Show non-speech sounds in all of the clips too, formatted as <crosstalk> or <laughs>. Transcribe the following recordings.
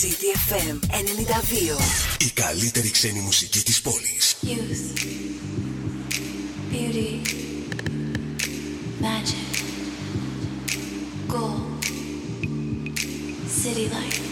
CTFM 92. Η καλύτερη ξένη μουσική της πόλης. Youth, beauty, magic, gold, city lights,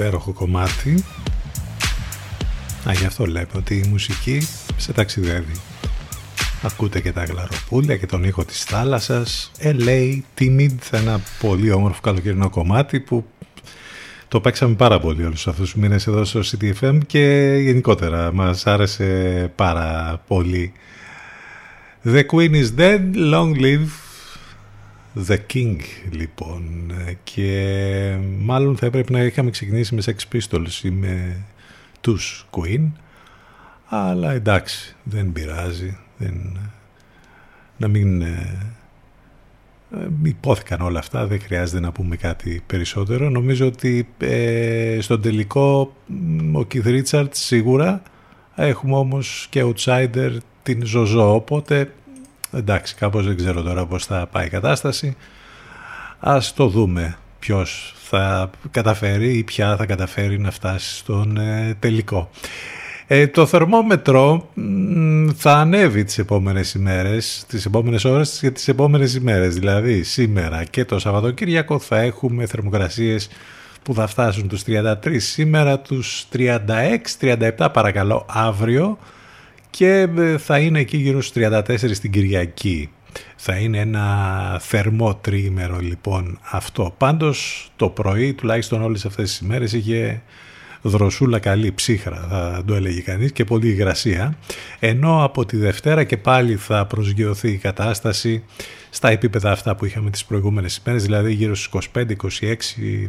υπέροχο κομμάτι. Α, γι' αυτό λέμε ότι η μουσική σε ταξιδεύει. Ακούτε και τα γλαροπούλια και τον ήχο της θάλασσας. LA Timid, ένα πολύ όμορφο καλοκαιρινό κομμάτι που το παίξαμε πάρα πολύ όλους αυτούς τους μήνες εδώ στο CTFM και γενικότερα μας άρεσε πάρα πολύ. The Queen is dead, long live The King λοιπόν και μάλλον θα έπρεπε να είχαμε ξεκινήσει με Sex Pistols ή με τους Queen αλλά εντάξει δεν πειράζει δεν, να μην ε, ε, υπόθηκαν όλα αυτά δεν χρειάζεται να πούμε κάτι περισσότερο. Νομίζω ότι ε, στον τελικό μ, ο Keith Richards σίγουρα έχουμε όμως και outsider την Ζωζό οπότε εντάξει κάπως δεν ξέρω τώρα πώς θα πάει η κατάσταση. Ας το δούμε ποιος θα καταφέρει ή ποια θα καταφέρει να φτάσει στον ε, τελικό. Ε, το θερμόμετρο θα ανέβει τις επόμενες ημέρες, τις επόμενες ώρες και τις επόμενες ημέρες. Δηλαδή σήμερα και το Σαββατοκύριακο θα έχουμε θερμοκρασίες που θα φτάσουν τους 33 σήμερα, τους 36-37 παρακαλώ αύριο και ε, θα είναι εκεί γύρω στους 34 στην Κυριακή. Θα είναι ένα θερμό τριήμερο λοιπόν αυτό. Πάντως το πρωί τουλάχιστον όλες αυτές τις ημέρες είχε δροσούλα καλή ψύχρα θα το έλεγε κανείς και πολύ υγρασία ενώ από τη Δευτέρα και πάλι θα προσγειωθεί η κατάσταση στα επίπεδα αυτά που είχαμε τις προηγούμενες ημέρες δηλαδή γύρω στους 25-26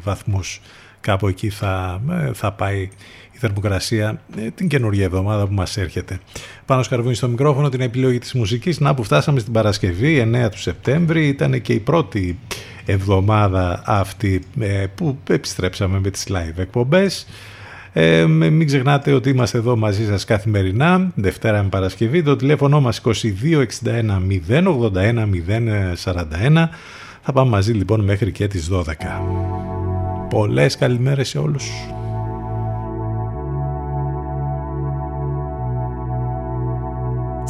βαθμούς κάπου εκεί θα, ε, θα πάει η θερμοκρασία ε, την καινούργια εβδομάδα που μας έρχεται. Πάνω σκαρβούνι στο μικρόφωνο την επιλογή της μουσικής. Να που φτάσαμε στην Παρασκευή 9 του Σεπτέμβρη ήταν και η πρώτη εβδομάδα αυτή ε, που επιστρέψαμε με τις live εκπομπές. Ε, μην ξεχνάτε ότι είμαστε εδώ μαζί σας καθημερινά, Δευτέρα με Παρασκευή. Το τηλέφωνο μας 2261 081 041. Θα πάμε μαζί λοιπόν μέχρι και τις 12. Πολλές καλημέρες σε όλους.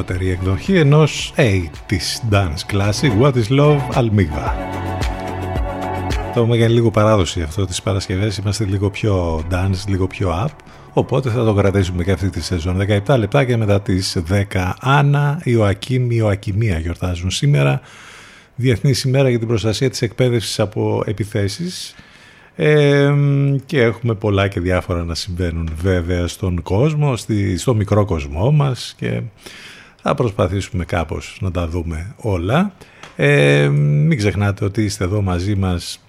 Νεότερη εκδοχή ενός 80's dance classic What is Love Almiva. Το έχουμε κάνει λίγο παράδοση αυτό τις Παρασκευές. Είμαστε λίγο πιο dance, λίγο πιο up. Οπότε θα το κρατήσουμε και αυτή τη σεζόν. 17 λεπτά και μετά τις 10. Άννα, Ιωακήμ, Ιωακημία γιορτάζουν σήμερα. Διεθνή ημέρα για την προστασία της εκπαίδευσης από επιθέσεις. Ε, και έχουμε πολλά και διάφορα να συμβαίνουν βέβαια στον κόσμο, στη, στο μικρό κοσμό μας και θα προσπαθήσουμε κάπως να τα δούμε όλα. Ε, μην ξεχνάτε ότι είστε εδώ μαζί μας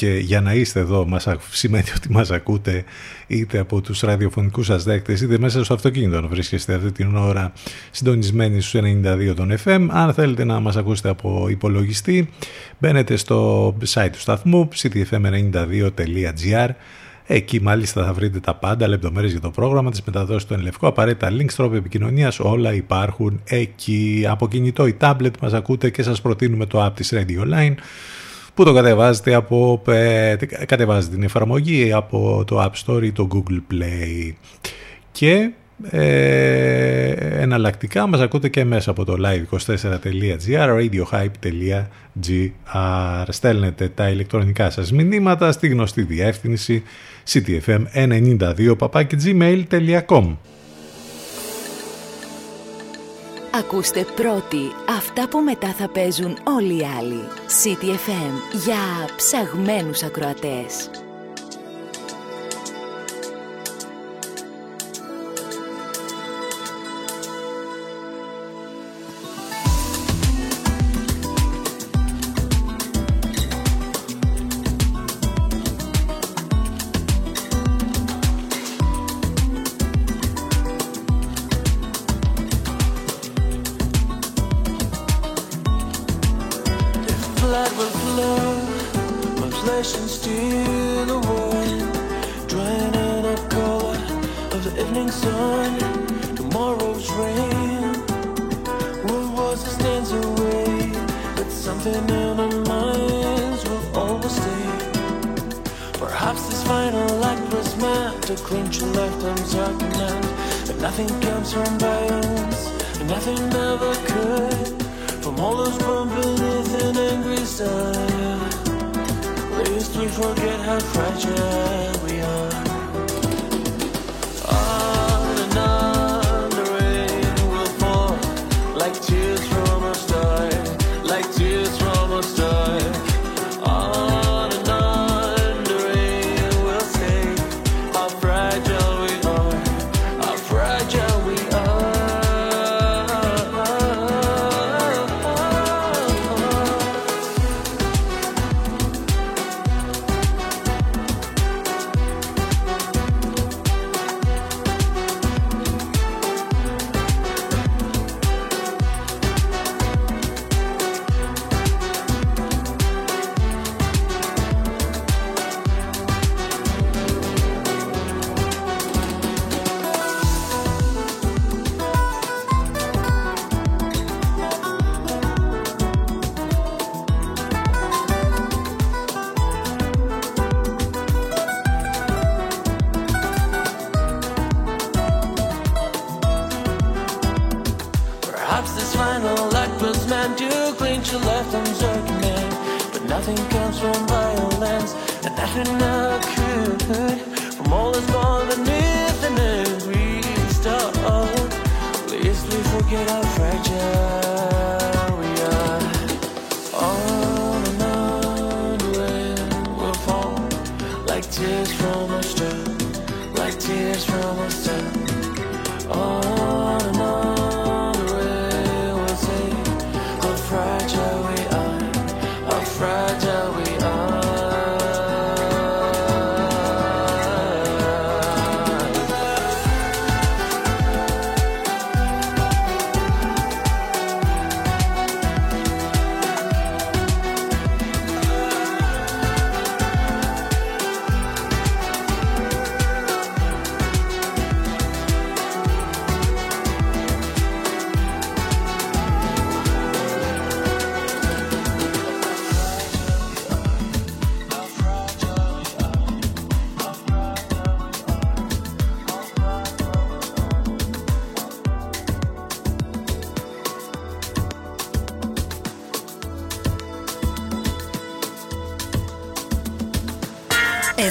και για να είστε εδώ μας, σημαίνει ότι μας ακούτε είτε από τους ραδιοφωνικούς σας δέκτες είτε μέσα στο αυτοκίνητο να βρίσκεστε αυτή την ώρα συντονισμένοι στους 92 των FM. Αν θέλετε να μας ακούσετε από υπολογιστή μπαίνετε στο site του σταθμού ctfm92.gr Εκεί μάλιστα θα βρείτε τα πάντα, λεπτομέρειες για το πρόγραμμα, τις μεταδόσεις του Ενλευκό, απαραίτητα links, τρόπο επικοινωνίας, όλα υπάρχουν εκεί. Από κινητό ή tablet μας ακούτε και σας προτείνουμε το app της Radio Line που το κατεβάζετε από, ε, κατεβάζετε την εφαρμογή από το App Store ή το Google Play. Και ε, εναλλακτικά μας ακούτε και μέσα από το live24.gr radiohype.gr Στέλνετε τα ηλεκτρονικά σας μηνύματα στη γνωστή διεύθυνση ctfm92 gmail.com Ακούστε πρώτοι αυτά που μετά θα παίζουν όλοι οι άλλοι. CTFM για ψαγμένους ακροατές.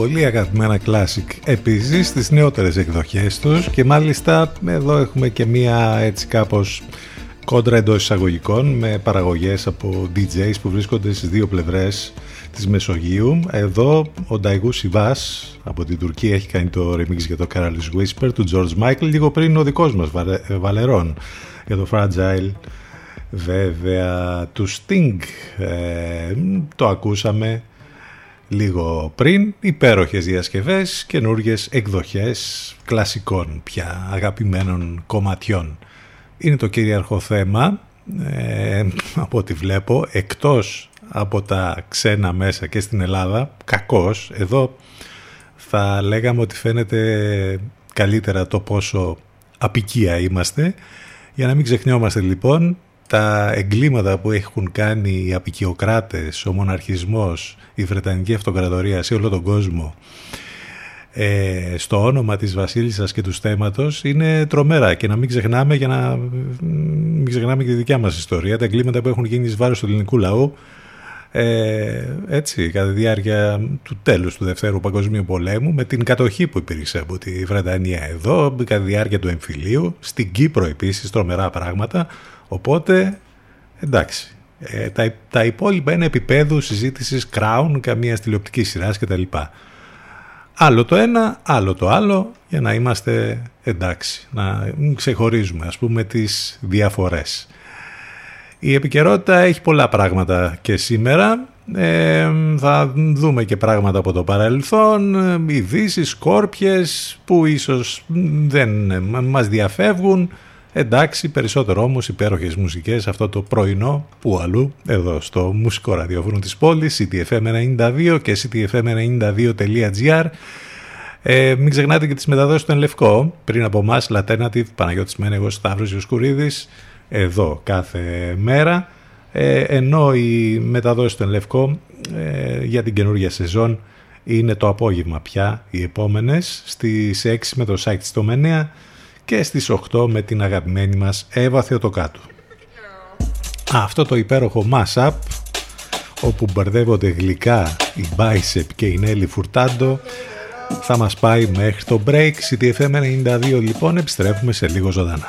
Πολύ αγαπημένα classic επίσης στις νεότερες εκδοχές τους και μάλιστα εδώ έχουμε και μία έτσι κάπως κόντρα εντός εισαγωγικών με παραγωγές από DJs που βρίσκονται στις δύο πλευρές της Μεσογείου. Εδώ ο Νταϊγούς Σιβάς από την Τουρκία έχει κάνει το remix για το Careless Whisper του George Michael λίγο πριν ο δικός μας Βαλερών για το Fragile βέβαια του Sting ε, το ακούσαμε λίγο πριν υπέροχες διασκευές καινούργιες εκδοχές κλασικών πια αγαπημένων κομματιών. Είναι το κυρίαρχο θέμα ε, από ό,τι βλέπω εκτός από τα ξένα μέσα και στην Ελλάδα κακός εδώ θα λέγαμε ότι φαίνεται καλύτερα το πόσο απικία είμαστε. Για να μην ξεχνιόμαστε λοιπόν τα εγκλήματα που έχουν κάνει οι απικιοκράτες, ο μοναρχισμός, η Βρετανική Αυτοκρατορία σε όλο τον κόσμο ε, στο όνομα της βασίλισσας και του στέματος είναι τρομερά. Και να μην ξεχνάμε για να μην ξεχνάμε και τη δικιά μας ιστορία τα εγκλήματα που έχουν γίνει εις βάρος του ελληνικού λαού ε, έτσι, κατά τη διάρκεια του τέλους του Δευτέρου Παγκοσμίου Πολέμου με την κατοχή που υπήρξε από τη Βρετανία εδώ κατά τη διάρκεια του εμφυλίου στην Κύπρο επίσης τρομερά πράγματα οπότε εντάξει ε, τα, τα υπόλοιπα είναι επίπεδου συζήτησης Crown καμία τηλεοπτική σειράς κτλ. Άλλο το ένα, άλλο το άλλο για να είμαστε εντάξει, να ξεχωρίζουμε ας πούμε τις διαφορές. Η επικαιρότητα έχει πολλά πράγματα και σήμερα. Ε, θα δούμε και πράγματα από το παρελθόν, ειδήσεις, σκόρπιες που ίσως δεν μας διαφεύγουν. Εντάξει, περισσότερο όμως υπέροχες μουσικές αυτό το πρωινό που αλλού εδώ στο μουσικό ραδιόφωνο της πόλης ctfm92 και ctfm92.gr ε, μην ξεχνάτε και τις μεταδόσεις του Ενλευκό πριν από εμάς Laternative, Παναγιώτης Μένεγος, Σταύρος Ιωσκουρίδης εδώ κάθε μέρα. Ε, ενώ οι μεταδόσεις του Ενλευκό ε, για την καινούργια σεζόν είναι το απόγευμα πια οι επόμενες στις 6 με το site της Τομενέα και στις 8 με την αγαπημένη μας Εύα Θεοτοκάτου. Αυτό το υπέροχο mashup όπου μπερδεύονται γλυκά η Bicep και η Νέλη Φουρτάντο θα μας πάει μέχρι το break. CTFM 92 λοιπόν επιστρέφουμε σε λίγο ζωντανά.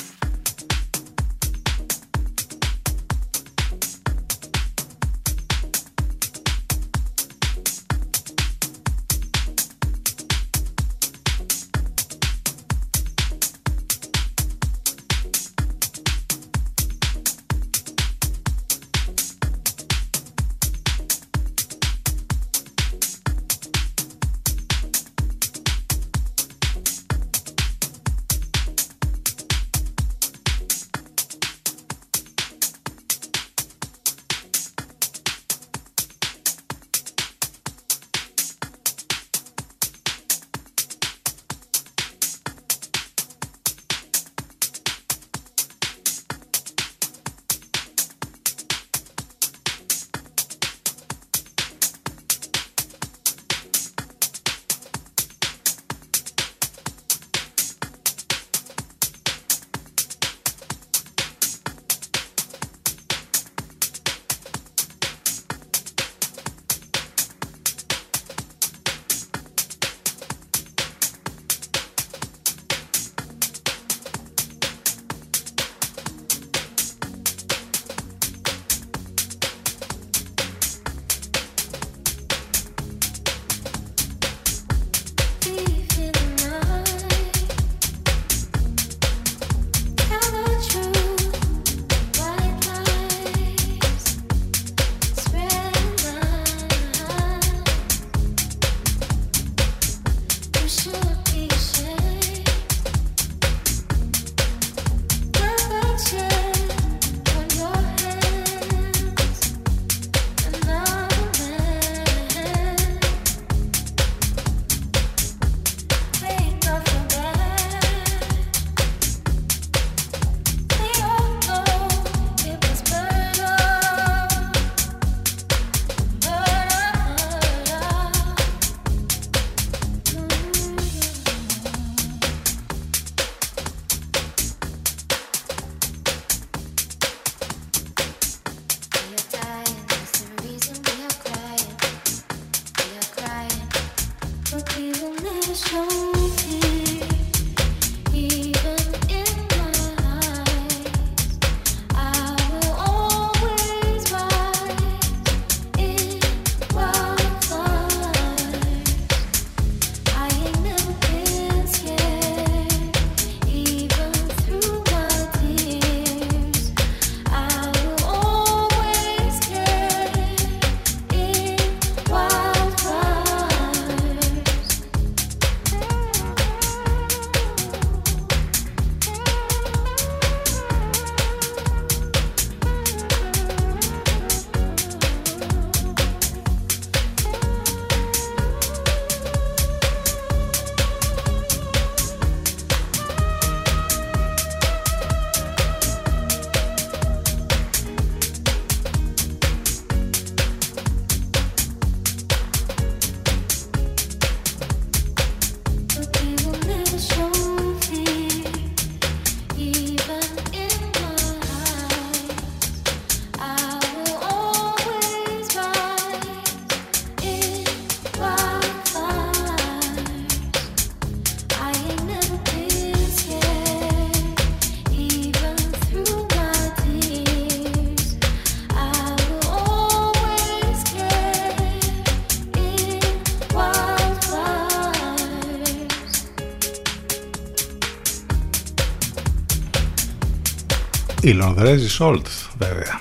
Η Λονδρέζη Σόλτ, βέβαια.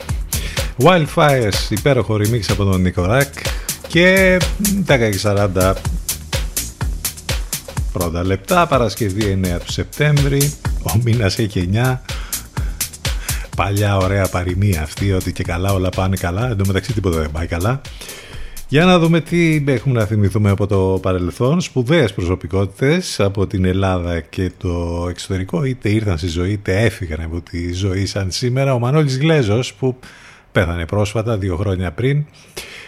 Wildfires, υπέροχο remix από τον Νικοράκ και 10 πρώτα λεπτά, Παρασκευή 9 του Σεπτέμβρη, ο μήνας έχει 9. Παλιά ωραία παροιμία αυτή, ότι και καλά όλα πάνε καλά, εντωμεταξύ τίποτα δεν πάει καλά. Για να δούμε τι έχουμε να θυμηθούμε από το παρελθόν. Σπουδαίες προσωπικότητες από την Ελλάδα και το εξωτερικό είτε ήρθαν στη ζωή είτε έφυγαν από τη ζωή σαν σήμερα. Ο Μανώλης Γλέζος που πέθανε πρόσφατα δύο χρόνια πριν.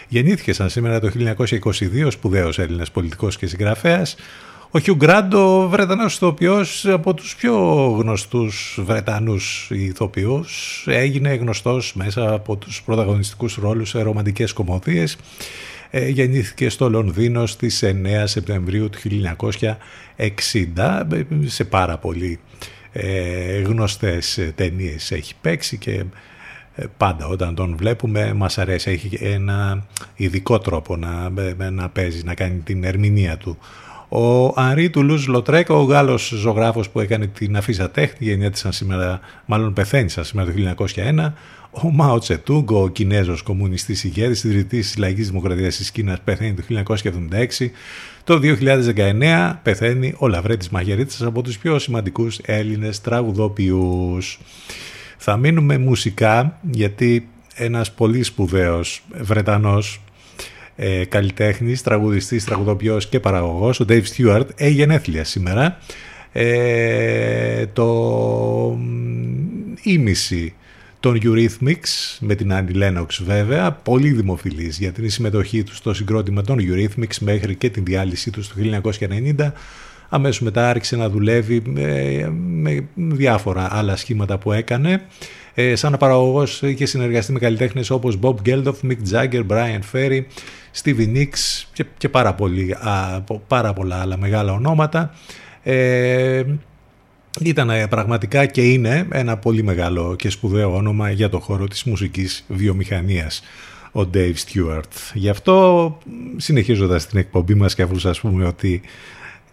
Γεννήθηκε σαν σήμερα το 1922 σπουδαίος Έλληνας πολιτικός και συγγραφέας. Ο Χιου Γκράντο, Βρετανός ηθοποιός, από τους πιο γνωστούς Βρετανούς ηθοποιούς, έγινε γνωστός μέσα από τους πρωταγωνιστικούς ρόλους σε ρομαντικές κομμωδίες. Ε, γεννήθηκε στο Λονδίνο στις 9 Σεπτεμβρίου του 1960 σε πάρα πολύ ε, γνωστές ταινίες έχει παίξει και ε, πάντα όταν τον βλέπουμε μας αρέσει. Έχει ένα ειδικό τρόπο να, να παίζει να κάνει την ερμηνεία του. Ο Ανρί Τουλούζ Λοτρέκ, ο Γάλλος ζωγράφος που έκανε την αφίσα τέχνη, γεννιέται σήμερα, μάλλον πεθαίνει σήμερα το 1901, ο Μάο Τσετούνγκ, ο Κινέζος κομμουνιστής ηγέτης, ιδρυτής της Λαϊκής Δημοκρατίας της Κίνας, πεθαίνει το 1976. Το 2019 πεθαίνει ο Λαβρέτης Μαγερίτης από τους πιο σημαντικούς Έλληνες τραγουδοποιούς. Θα μείνουμε μουσικά γιατί ένας πολύ σπουδαίος Βρετανός ε, καλλιτέχνης, τραγουδιστής, τραγουδοποιός και παραγωγός, ο Dave Stewart, έχει γενέθλια σήμερα. Ε, το ίμιση των Eurythmics με την Annie Lennox βέβαια, πολύ δημοφιλής για την συμμετοχή του στο συγκρότημα των Eurythmics μέχρι και την διάλυσή του το 1990. Αμέσως μετά άρχισε να δουλεύει με, με διάφορα άλλα σχήματα που έκανε. Ε, σαν παραγωγός είχε συνεργαστεί με καλλιτέχνες όπως Bob Geldof, Mick Jagger, Brian Ferry, Stevie Nicks και, και πάρα, πολύ, α, πάρα πολλά άλλα μεγάλα ονόματα. Ε, ήταν ε, πραγματικά και είναι ένα πολύ μεγάλο και σπουδαίο όνομα για το χώρο της μουσικής βιομηχανίας ο Dave Stewart. Γι' αυτό συνεχίζοντας την εκπομπή μας και αφού σας πούμε ότι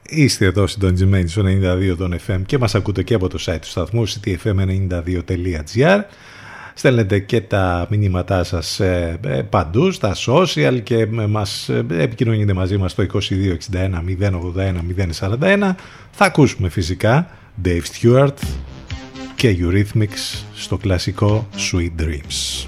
είστε εδώ συντονισμένοι στο 92 των FM και μας ακούτε και από το site του σταθμού ctfm92.gr στέλνετε και τα μηνύματά σας ε, ε, παντού στα social και μας ε, επικοινωνείτε μαζί μας στο 2261 081 041 θα ακούσουμε φυσικά Dave Stewart και Eurythmics στο κλασικό Sweet Dreams.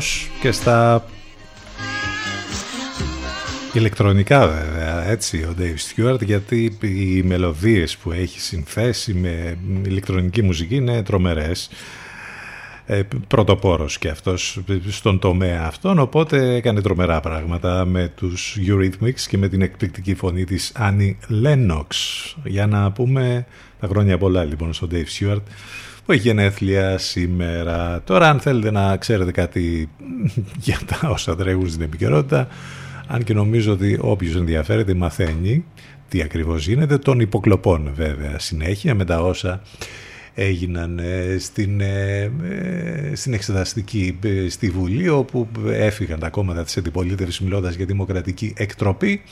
Τρομερός και στα ηλεκτρονικά βέβαια έτσι ο Dave Stewart γιατί οι μελωδίες που έχει συνθέσει με ηλεκτρονική μουσική είναι τρομερές. Ε, πρωτοπόρος και αυτός στον τομέα αυτόν οπότε έκανε τρομερά πράγματα με τους Eurythmics και με την εκπληκτική φωνή της Annie Lennox. Για να πούμε τα χρόνια πολλά λοιπόν στον Dave Stewart που έχει γενέθλια σήμερα. Τώρα αν θέλετε να ξέρετε κάτι <laughs> για τα όσα τρέχουν στην επικαιρότητα, αν και νομίζω ότι όποιος ενδιαφέρεται μαθαίνει τι ακριβώς γίνεται, των υποκλοπών βέβαια συνέχεια με τα όσα έγιναν ε, στην, ε, ε, στην εξεταστική στη Βουλή όπου έφυγαν τα κόμματα της αντιπολίτευσης μιλώντας για δημοκρατική εκτροπή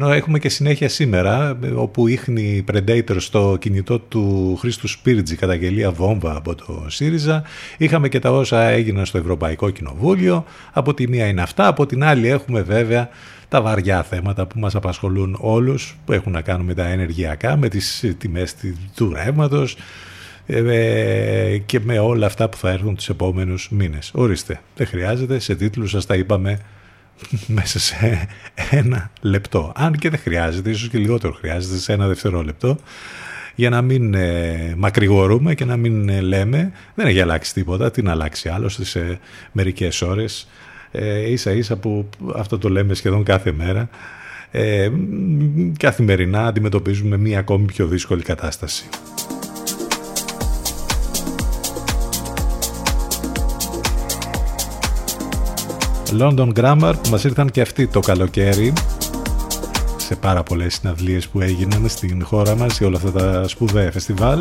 ενώ έχουμε και συνέχεια σήμερα, όπου ίχνη Predator στο κινητό του Χρήστου Σπίρτζη καταγγελία βόμβα από το ΣΥΡΙΖΑ. Είχαμε και τα όσα έγιναν στο Ευρωπαϊκό Κοινοβούλιο. Από τη μία είναι αυτά, από την άλλη έχουμε βέβαια τα βαριά θέματα που μας απασχολούν όλους, που έχουν να κάνουν με τα ενεργειακά, με τις τιμές του ρεύματος ε, και με όλα αυτά που θα έρθουν τους επόμενους μήνες. Ορίστε, δεν χρειάζεται, σε τίτλους σας τα είπαμε <laughs> μέσα σε ένα λεπτό. Αν και δεν χρειάζεται, ίσως και λιγότερο χρειάζεται σε ένα δευτερόλεπτο για να μην ε, μακρηγορούμε και να μην ε, λέμε δεν έχει αλλάξει τίποτα, τι να αλλάξει άλλο σε μερικές ώρες ε, ίσα ίσα που αυτό το λέμε σχεδόν κάθε μέρα ε, καθημερινά αντιμετωπίζουμε μία ακόμη πιο δύσκολη κατάσταση. London Grammar που μας ήρθαν και αυτοί το καλοκαίρι. Σε πάρα πολλές συναυλίες που έγιναν στην χώρα μας σε όλα αυτά τα σπουδαία φεστιβάλ.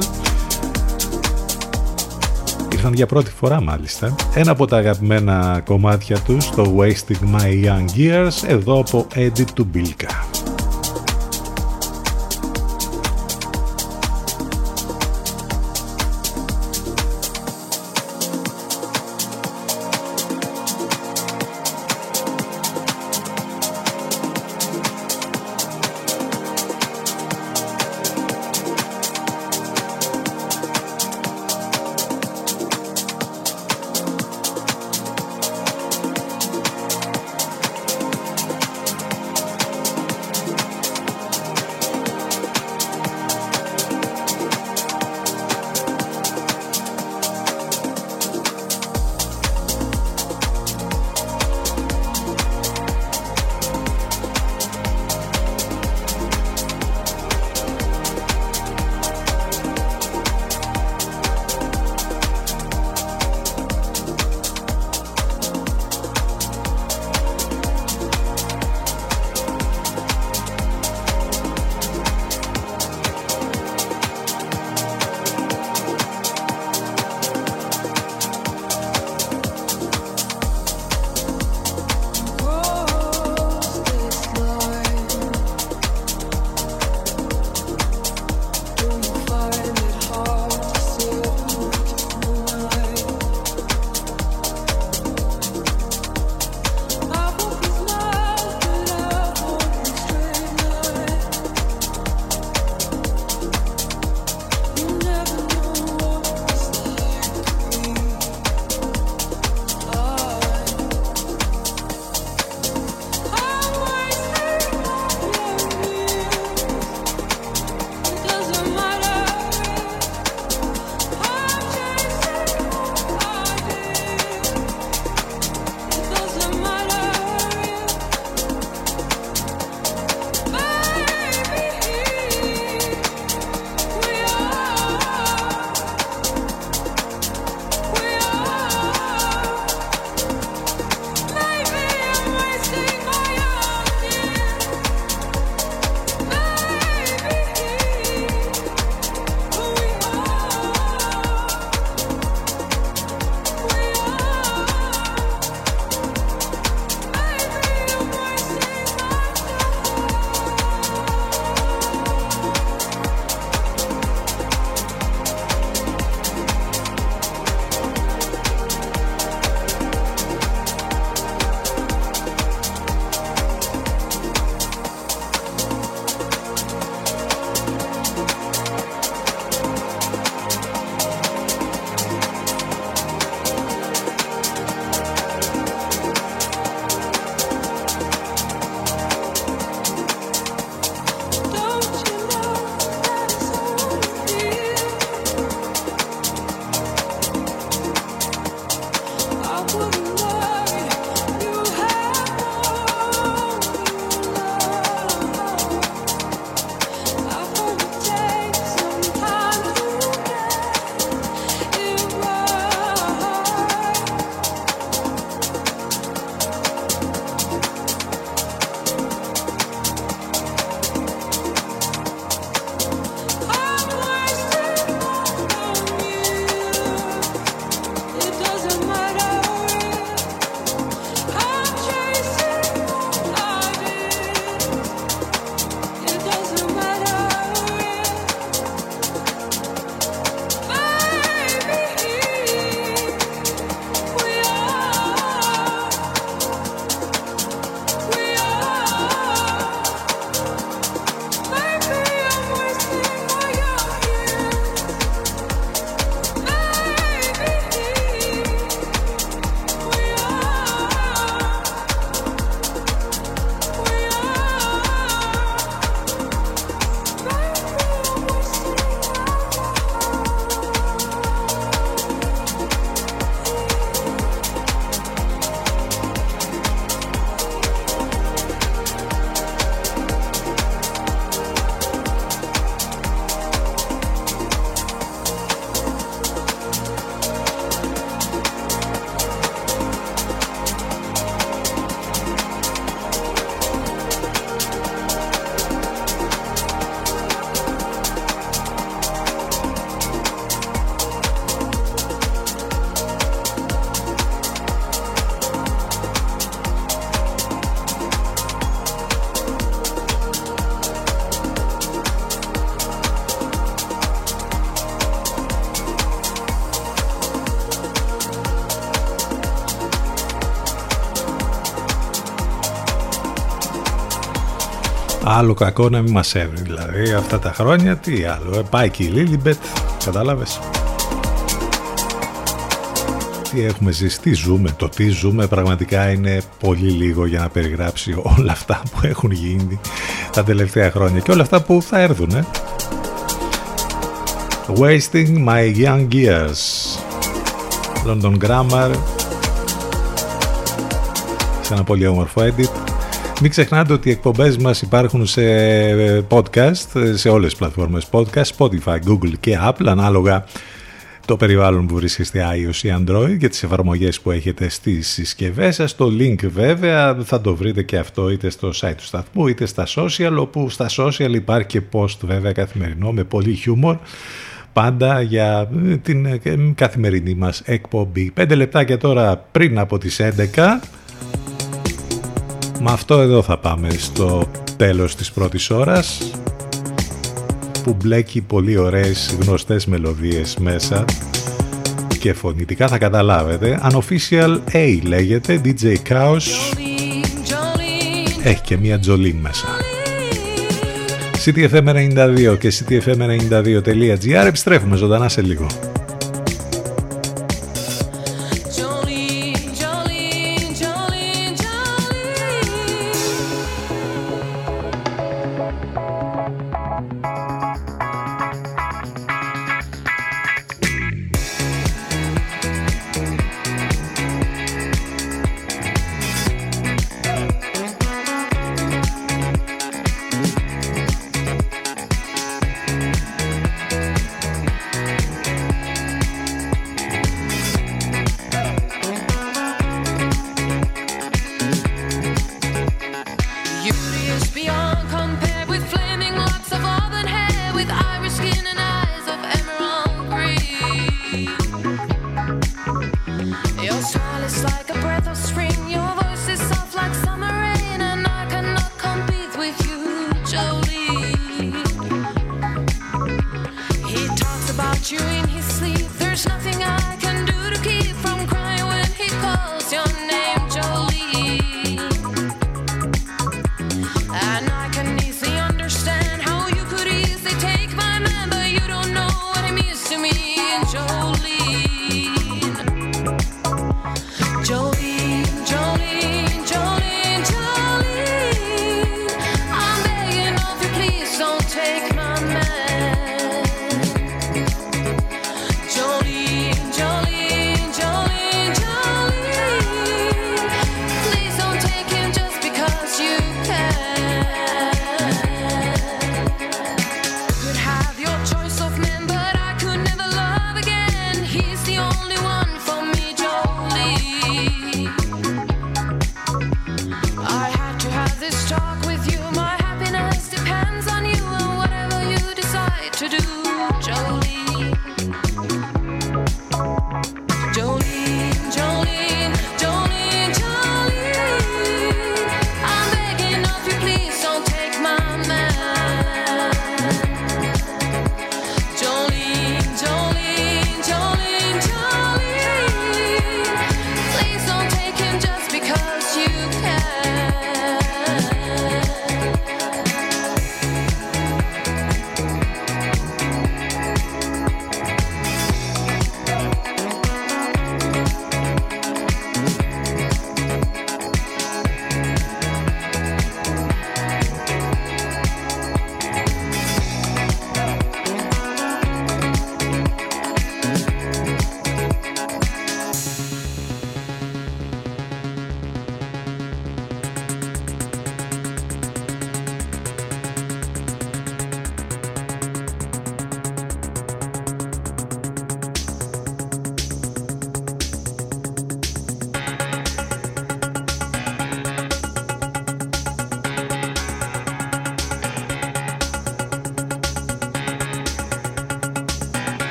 Ήρθαν για πρώτη φορά μάλιστα. Ένα από τα αγαπημένα κομμάτια τους το Wasting My Young Years εδώ από Eddie Tubilka Άλλο κακό να μην μας έβρει δηλαδή αυτά τα χρόνια τι άλλο. Ε, πάει και η Λίλιμπετ, κατάλαβες. Τι έχουμε ζήσει, τι ζούμε, το τι ζούμε πραγματικά είναι πολύ λίγο για να περιγράψει όλα αυτά που έχουν γίνει τα τελευταία χρόνια και όλα αυτά που θα έρθουν. Ε. Wasting my young years. London Grammar. Σε ένα πολύ όμορφο edit. Μην ξεχνάτε ότι οι εκπομπές μας υπάρχουν σε podcast, σε όλες τις πλατφόρμες podcast, Spotify, Google και Apple, ανάλογα το περιβάλλον που βρίσκεστε iOS ή Android και τις εφαρμογές που έχετε στις συσκευές σας. Το link βέβαια θα το βρείτε και αυτό είτε στο site του σταθμού είτε στα social, όπου στα social υπάρχει και post βέβαια καθημερινό με πολύ χιούμορ πάντα για την καθημερινή μας εκπομπή. Πέντε λεπτάκια τώρα πριν από τις 11 με αυτό εδώ θα πάμε στο τέλος της πρώτης ώρας που μπλέκει πολύ ωραίες γνωστές μελωδίες μέσα και φωνητικά θα καταλάβετε. Unofficial A λέγεται DJ Chaos έχει και μία τζολίν μέσα. CTFM92 και CTFM92.gr επιστρέφουμε ζωντανά σε λίγο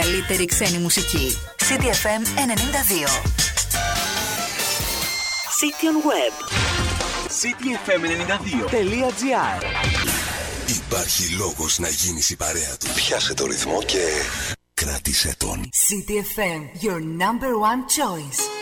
καλύτερη ξένη μουσική. CDFM 92. City on Web. cityfm92.gr Υπάρχει λόγος να γίνεις η παρέα του. Πιάσε το ρυθμό και κράτησε τον. CDFM, your number one choice.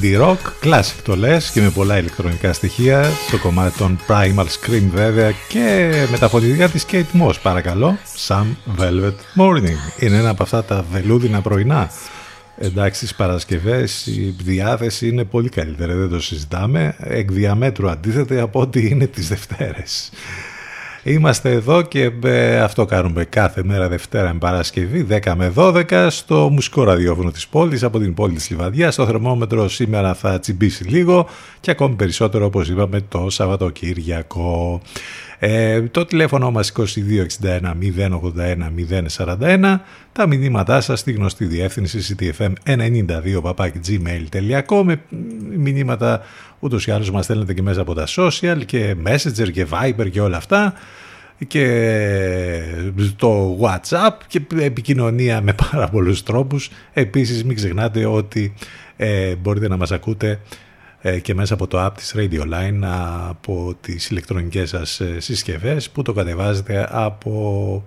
Indie rock, classic το λες και με πολλά ηλεκτρονικά στοιχεία στο κομμάτι των Primal Scream βέβαια και με τα φωνητικά της Kate Moss παρακαλώ. Some Velvet Morning. Είναι ένα από αυτά τα βελούδινα πρωινά. Εντάξει στις Παρασκευές η διάθεση είναι πολύ καλύτερη δεν το συζητάμε. Εκ διαμέτρου αντίθετα από ό,τι είναι τις Δευτέρες Είμαστε εδώ και ε, αυτό κάνουμε κάθε μέρα Δευτέρα με Παρασκευή 10 με 12 στο μουσικό ραδιόφωνο της πόλης από την πόλη της Λιβαδιάς. Το θερμόμετρος σήμερα θα τσιμπήσει λίγο και ακόμη περισσότερο όπως είπαμε το Σαββατοκύριακο. Ε, το τηλέφωνο μας 2261 081 041 τα μηνύματά σας στη γνωστή διεύθυνση ctfm92 gmail.com μηνύματα ούτως ή άλλως μας στέλνετε και μέσα από τα social και messenger και viber και όλα αυτά και το whatsapp και επικοινωνία με πάρα πολλούς τρόπους επίσης μην ξεχνάτε ότι ε, μπορείτε να μας ακούτε ε, και μέσα από το app της Radio Line από τις ηλεκτρονικές σας ε, συσκευές που το κατεβάζετε από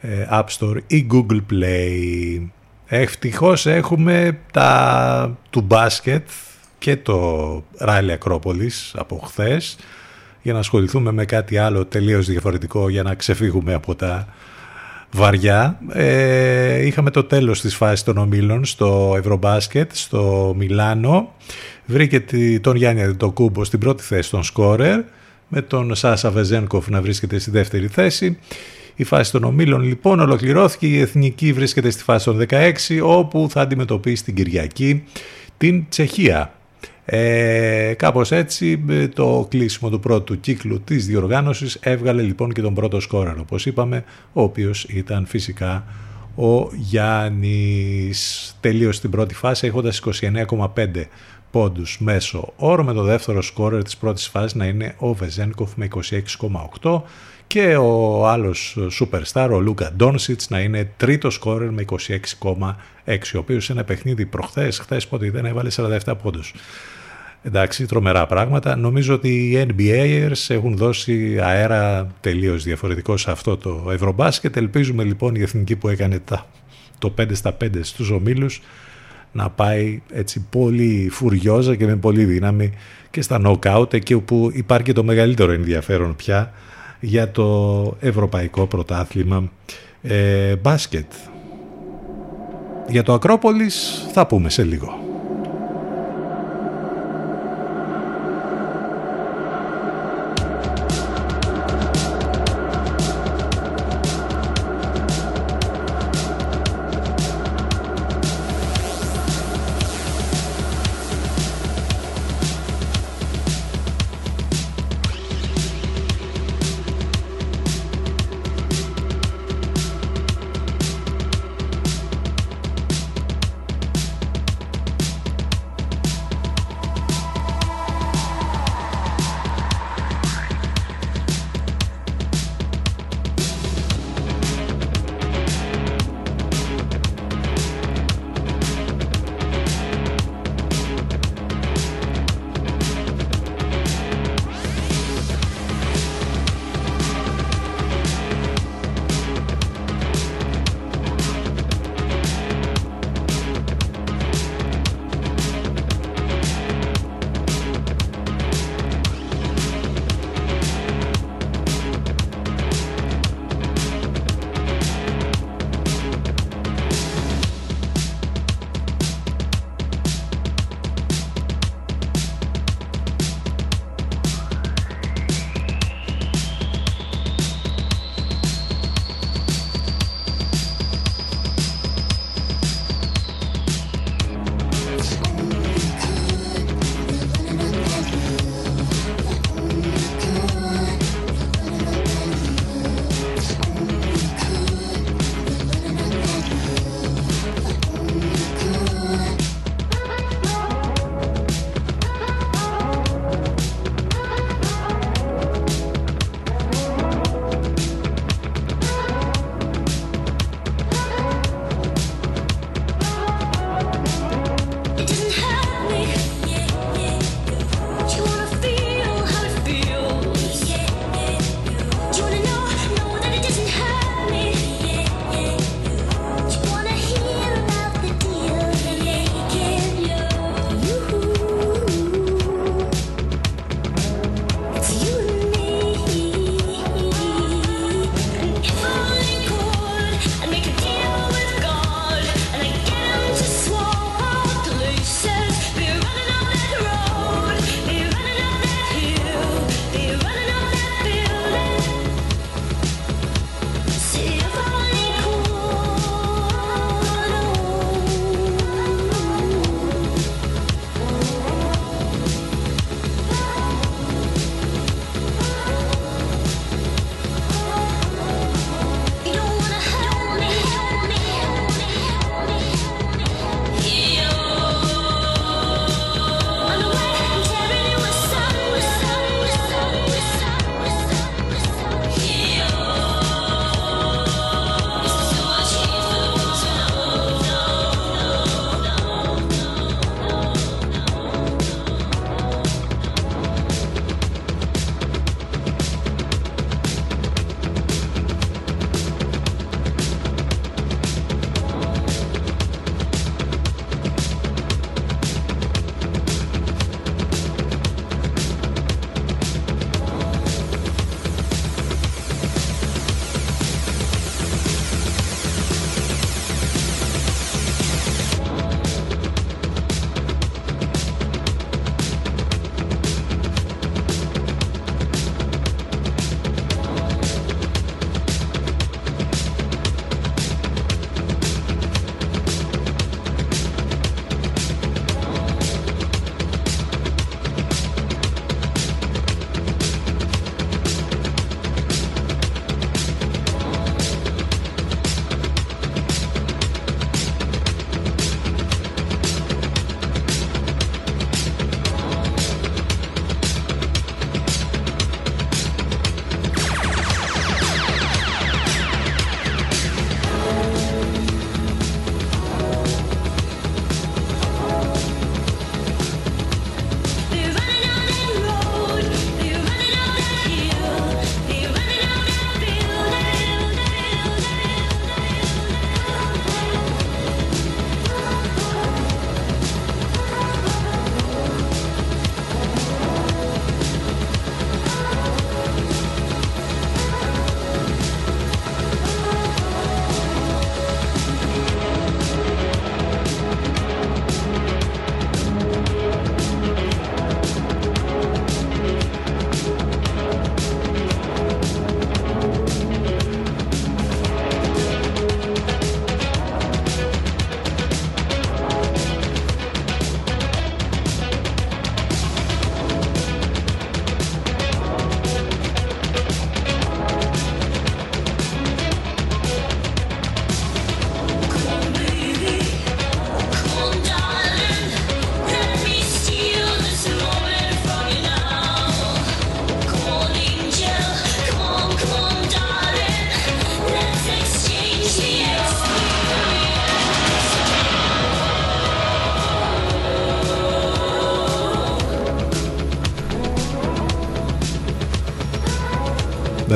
ε, App Store ή Google Play. Ευτυχώς έχουμε τα του μπάσκετ και το Rally Ακρόπολης από χθες για να ασχοληθούμε με κάτι άλλο τελείως διαφορετικό για να ξεφύγουμε από τα βαριά. Ε, είχαμε το τέλος της φάσης των ομίλων στο Ευρωμπάσκετ, στο Μιλάνο. Βρήκε τον Γιάννη Αντιτοκούμπο στην πρώτη θέση των σκόρερ, με τον Σάσα Βεζένκοφ να βρίσκεται στη δεύτερη θέση. Η φάση των ομίλων λοιπόν ολοκληρώθηκε, η Εθνική βρίσκεται στη φάση των 16, όπου θα αντιμετωπίσει την Κυριακή την Τσεχία. Ε, κάπως έτσι ε, το κλείσιμο του πρώτου κύκλου της διοργάνωσης έβγαλε λοιπόν και τον πρώτο σκόραρ όπως είπαμε ο οποίος ήταν φυσικά ο Γιάννης τελείωσε την πρώτη φάση έχοντας 29,5 πόντους μέσω όρο με το δεύτερο σκόρερ της πρώτης φάσης να είναι ο Βεζένκοφ με 26,8 και ο άλλος superstar ο Λούκα Ντόνσιτς να είναι τρίτο σκόρερ με 26,6 ο οποίος σε ένα παιχνίδι προχθές, χθες πότε δεν έβαλε 47 πόντους. Εντάξει, τρομερά πράγματα. Νομίζω ότι οι NBAers έχουν δώσει αέρα τελείως διαφορετικό σε αυτό το Ευρωμπάσκετ. Ελπίζουμε λοιπόν η εθνική που έκανε τα, το 5 στα 5 στους ομίλους να πάει έτσι πολύ φουριόζα και με πολύ δύναμη και στα knockout εκεί όπου υπάρχει και το μεγαλύτερο ενδιαφέρον πια για το ευρωπαϊκό πρωτάθλημα ε, μπάσκετ. Για το Ακρόπολης θα πούμε σε λίγο.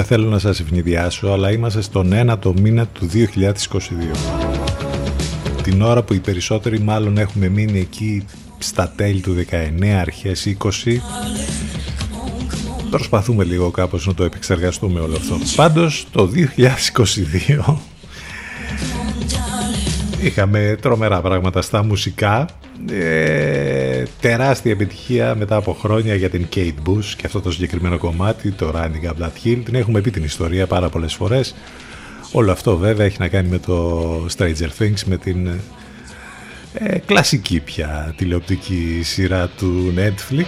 Θέλω να σας ευνηδιάσω, αλλά είμαστε στον ένατο μήνα του 2022. Την ώρα που οι περισσότεροι μάλλον έχουμε μείνει εκεί στα τέλη του 19, αρχές 20, προσπαθούμε λίγο κάπως να το επεξεργαστούμε όλο αυτό. Πάντως το 2022 είχαμε τρομερά πράγματα στα μουσικά ε, τεράστια επιτυχία μετά από χρόνια για την Kate Bush και αυτό το συγκεκριμένο κομμάτι, το Running Up That Hill. Την έχουμε πει την ιστορία πάρα πολλές φορές. Όλο αυτό βέβαια έχει να κάνει με το Stranger Things, με την ε, κλασική πια τηλεοπτική σειρά του Netflix.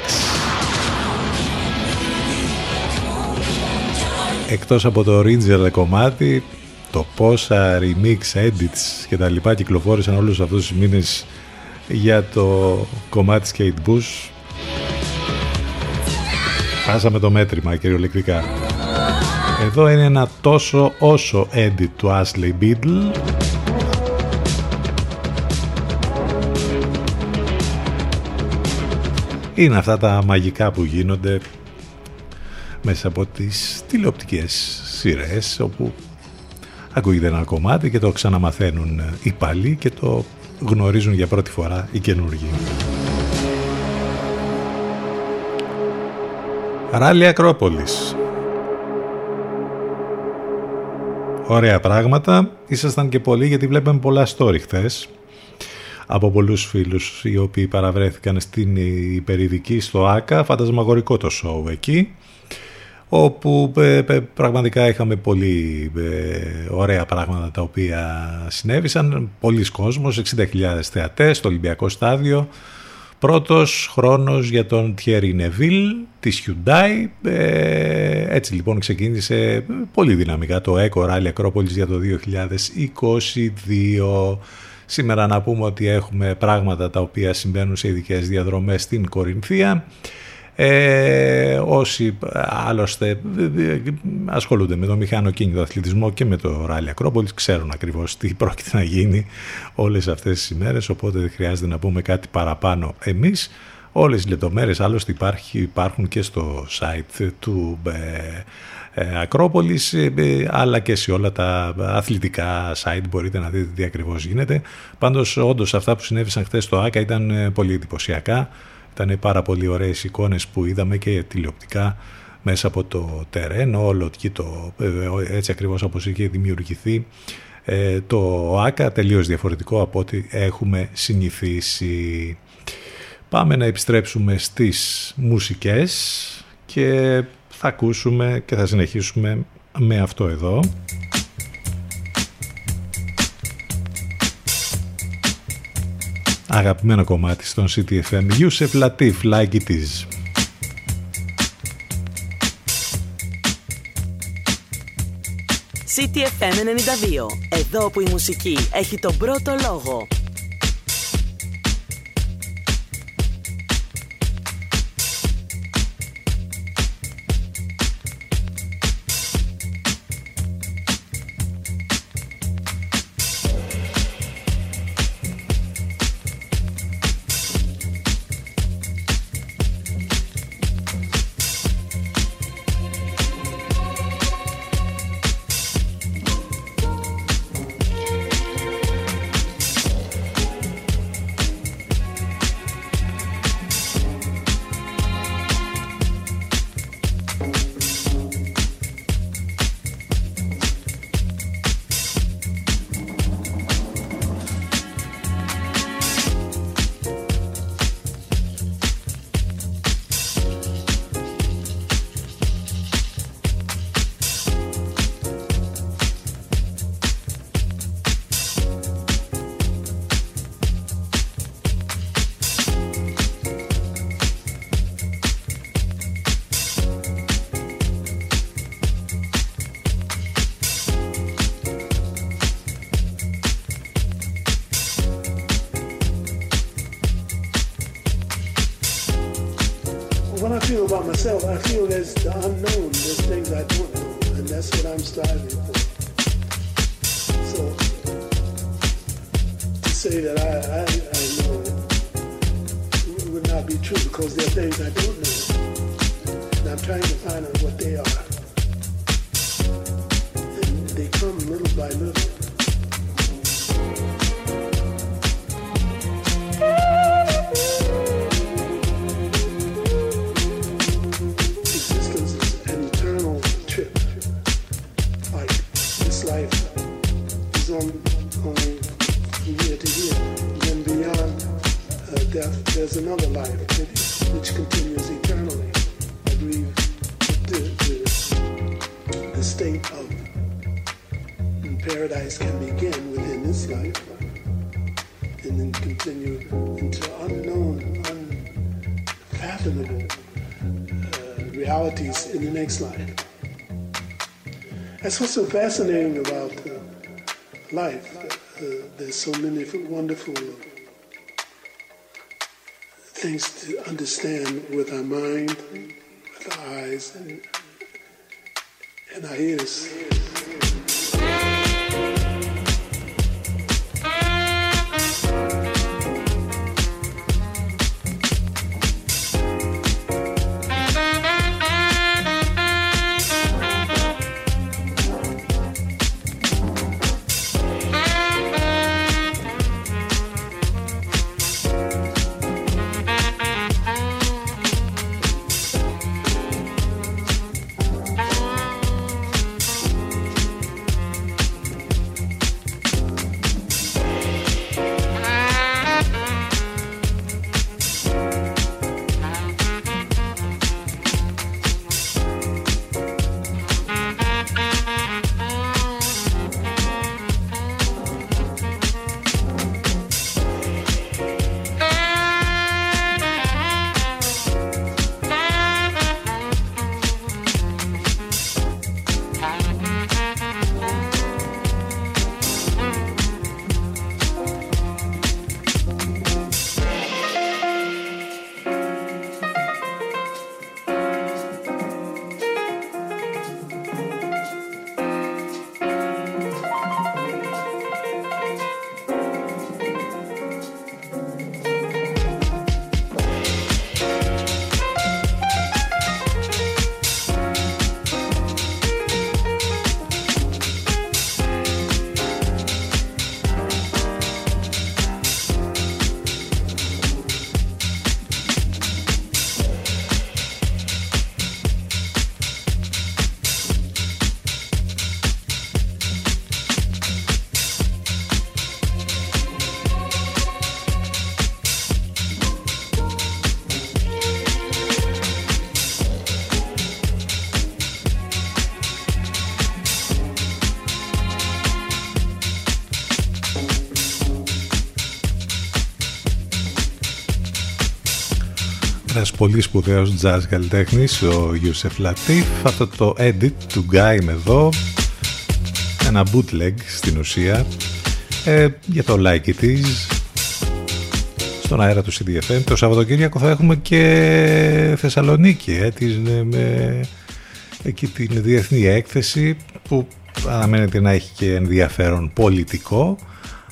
Εκτός από το original κομμάτι, το πόσα remix, edits και τα λοιπά κυκλοφόρησαν όλους αυτούς τους μήνες για το κομμάτι της Kate Bush. Χάσαμε το μέτρημα κυριολεκτικά Εδώ είναι ένα τόσο όσο edit του Ashley Beadle Είναι αυτά τα μαγικά που γίνονται μέσα από τις τηλεοπτικές σειρές όπου ακούγεται ένα κομμάτι και το ξαναμαθαίνουν οι παλιοί και το γνωρίζουν για πρώτη φορά οι καινούργοι. Ράλι Ακρόπολης. Ωραία πράγματα. Ήσασταν και πολλοί γιατί βλέπαμε πολλά story χθες από πολλούς φίλους οι οποίοι παραβρέθηκαν στην υπερηδική στο ΆΚΑ, φαντασμαγορικό το show εκεί όπου ε, πραγματικά είχαμε πολύ ε, ωραία πράγματα τα οποία συνέβησαν. Πολλοί κόσμος, 60.000 θεατές στο Ολυμπιακό Στάδιο. Πρώτος χρόνος για τον Thierry Νεβίλ της Hyundai. Ε, έτσι λοιπόν ξεκίνησε πολύ δυναμικά το Eco Rally Ακρόπολης για το 2022. Σήμερα να πούμε ότι έχουμε πράγματα τα οποία συμβαίνουν σε ειδικές διαδρομές στην Κορινθία. Ε, όσοι άλλωστε ασχολούνται με το μηχανοκίνητο αθλητισμό και με το ράλι Ακρόπολης ξέρουν ακριβώς τι πρόκειται να γίνει όλες αυτές τις ημέρες οπότε δεν χρειάζεται να πούμε κάτι παραπάνω εμείς. Όλες οι λεπτομέρειες άλλωστε υπάρχει, υπάρχουν και στο site του ε, ε Ακρόπολης ε, ε, αλλά και σε όλα τα αθλητικά site μπορείτε να δείτε τι ακριβώς γίνεται. Πάντως όντως αυτά που συνέβησαν χθες στο ΆΚΑ ήταν πολύ εντυπωσιακά ήταν πάρα πολύ ωραίες εικόνες που είδαμε και τηλεοπτικά μέσα από το τερέν, όλο και το, ε, έτσι ακριβώς όπως είχε δημιουργηθεί ε, το ΆΚΑ, τελείως διαφορετικό από ό,τι έχουμε συνηθίσει. Πάμε να επιστρέψουμε στις μουσικές και θα ακούσουμε και θα συνεχίσουμε με αυτό εδώ. Αγαπημένο κομμάτι στον CTFM Yusef Latif Like It Is CTFM 92. Εδώ που η μουσική έχει τον πρώτο λόγο. There's another life which continues eternally. I believe the, the, the state of paradise can begin within this life and then continue into unknown, unfathomable uh, realities in the next life. That's what's so fascinating about uh, life. Uh, there's so many wonderful things to understand with our mind, with our eyes, and, and our ears. Πολύ σπουδαίος jazz καλλιτέχνης, ο Ιούσεφ Λατίφ. Αυτό το edit του Guy με εδώ, ένα bootleg στην ουσία, ε, για το Like It Is, στον αέρα του CDFM. Το Σαββατοκύριακο θα έχουμε και Θεσσαλονίκη, ε, της, ε, με, εκεί την διεθνή έκθεση που αναμένεται να έχει και ενδιαφέρον πολιτικό.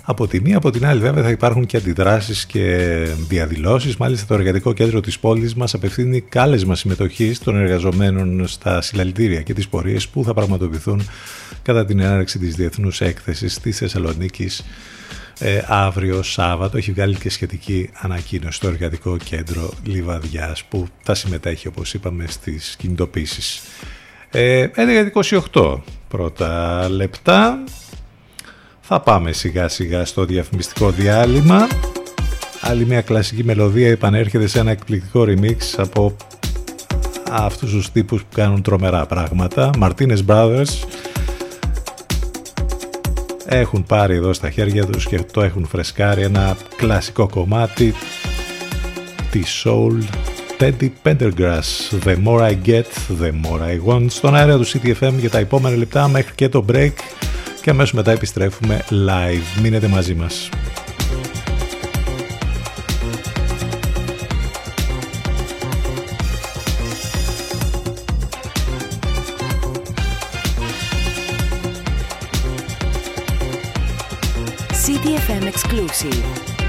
Από τη μία, από την άλλη βέβαια θα υπάρχουν και αντιδράσεις και διαδηλώσεις. Μάλιστα το Εργατικό Κέντρο της πόλης μας απευθύνει κάλεσμα συμμετοχής των εργαζομένων στα συλλαλητήρια και τις πορείες που θα πραγματοποιηθούν κατά την έναρξη της Διεθνούς Έκθεσης της Θεσσαλονίκης ε, αύριο Σάββατο. Έχει βγάλει και σχετική ανακοίνωση στο Εργατικό Κέντρο Λιβαδιάς που θα συμμετέχει όπως είπαμε στις κινητοποίησεις. Ε, 11.28 πρώτα λεπτά θα πάμε σιγά σιγά στο διαφημιστικό διάλειμμα. Άλλη μια κλασική μελωδία επανέρχεται σε ένα εκπληκτικό remix από αυτούς τους τύπους που κάνουν τρομερά πράγματα. Martinez Brothers έχουν πάρει εδώ στα χέρια τους και το έχουν φρεσκάρει ένα κλασικό κομμάτι της Soul Teddy Pendergrass The more I get, the more I want στον αέρα του CTFM για τα επόμενα λεπτά μέχρι και το break και αμέσως μετά επιστρέφουμε live. Μείνετε μαζί μας. CTFM exclusive.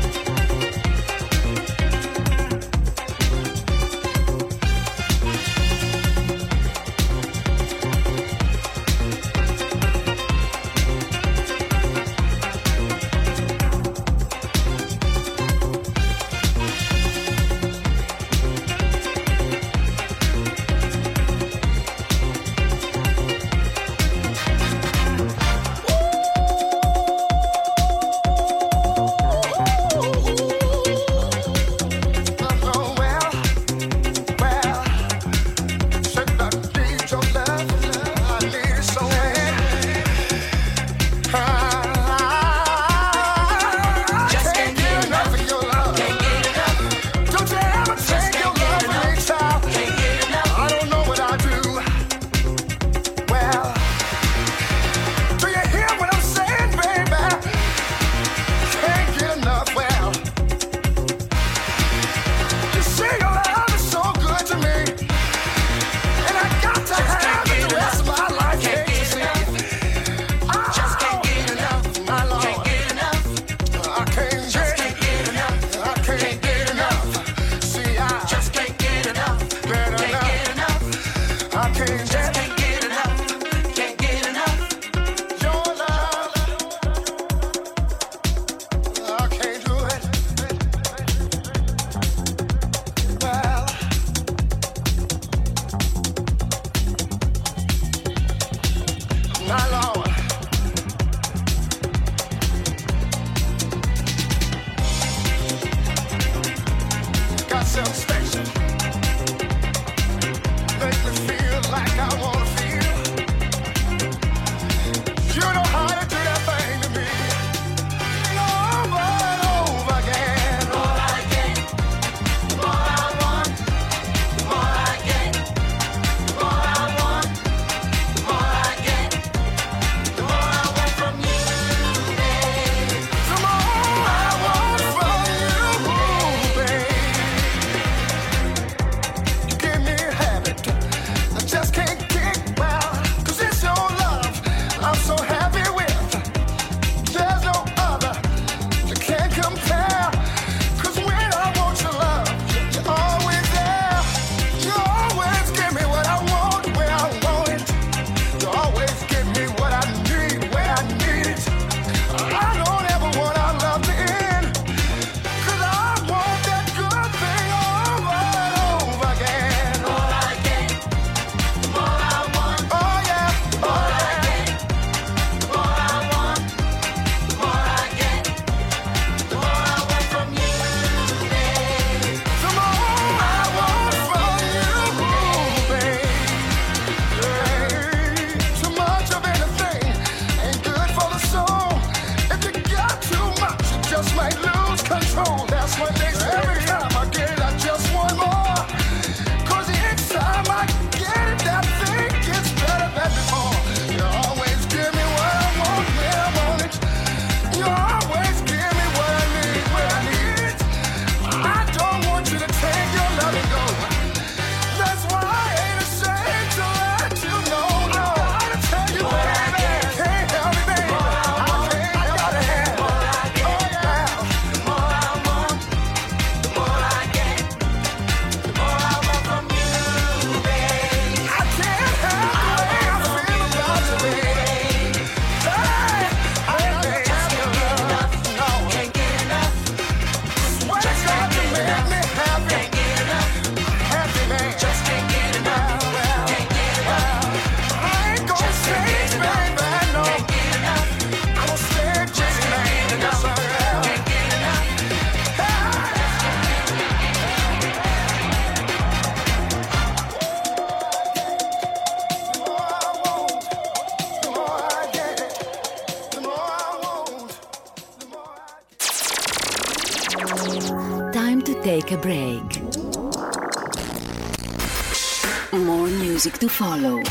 More music to follow.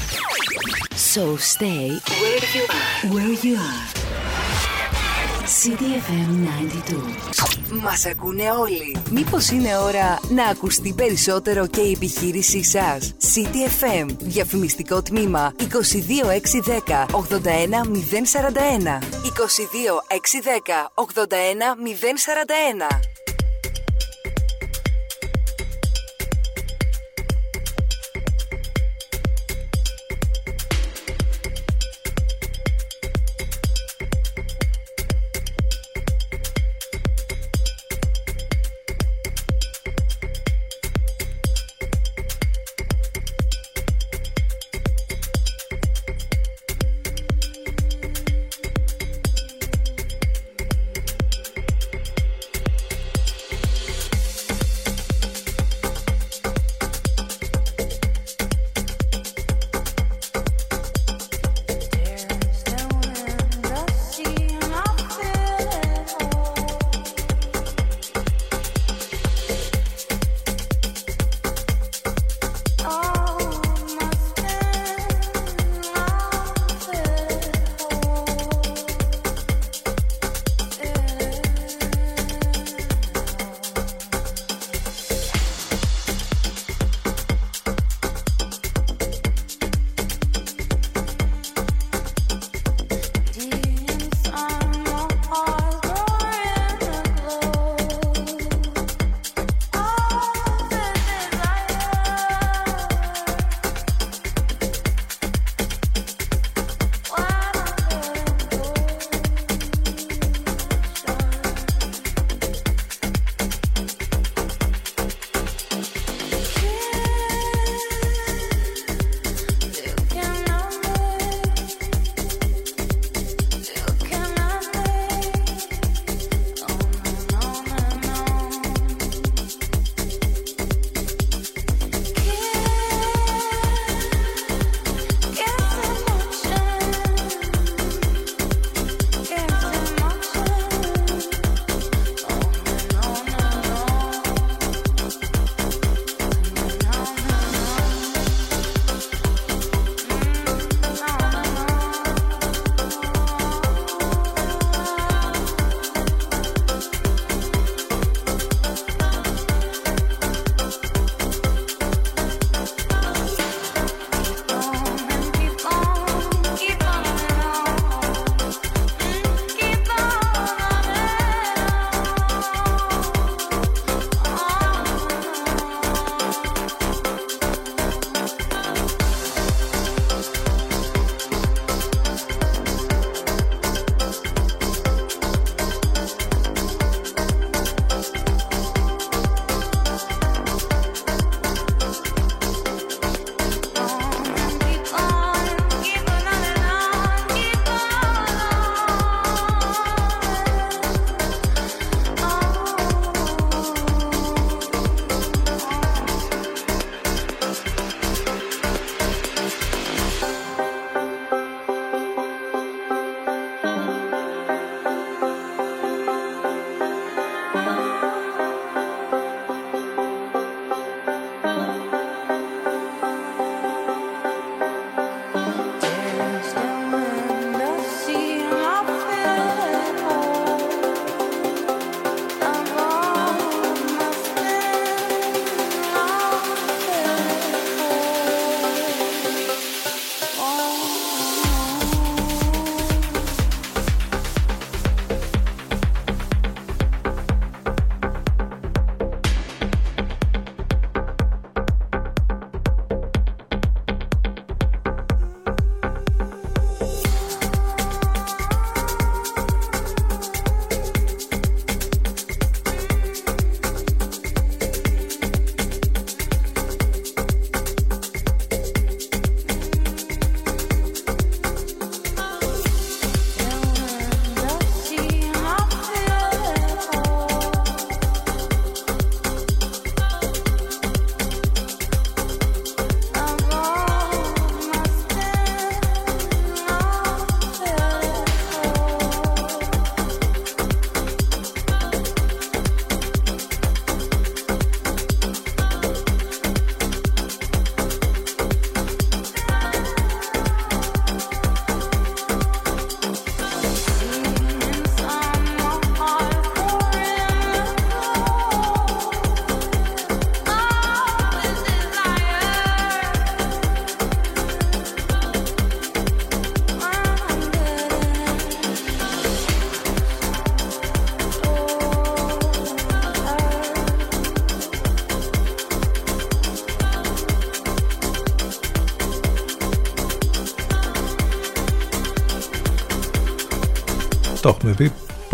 So stay where you are. Where you are. CDFM 92. Μας ακούνε όλοι. Μήπως είναι ώρα να ακουστεί περισσότερο και η επιχείρησή σας; CTFM, διαφημιστικό τμήμα 22610 81041. 22610 81041.